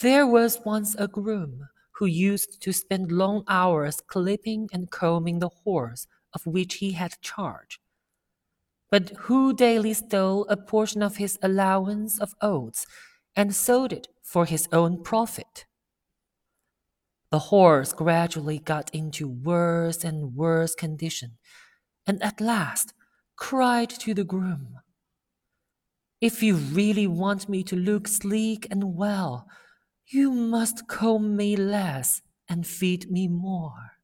There was once a groom who used to spend long hours clipping and combing the horse of which he had charge, but who daily stole a portion of his allowance of oats and sold it for his own profit. The horse gradually got into worse and worse condition, and at last cried to the groom, If you really want me to look sleek and well, you must comb me less and feed me more.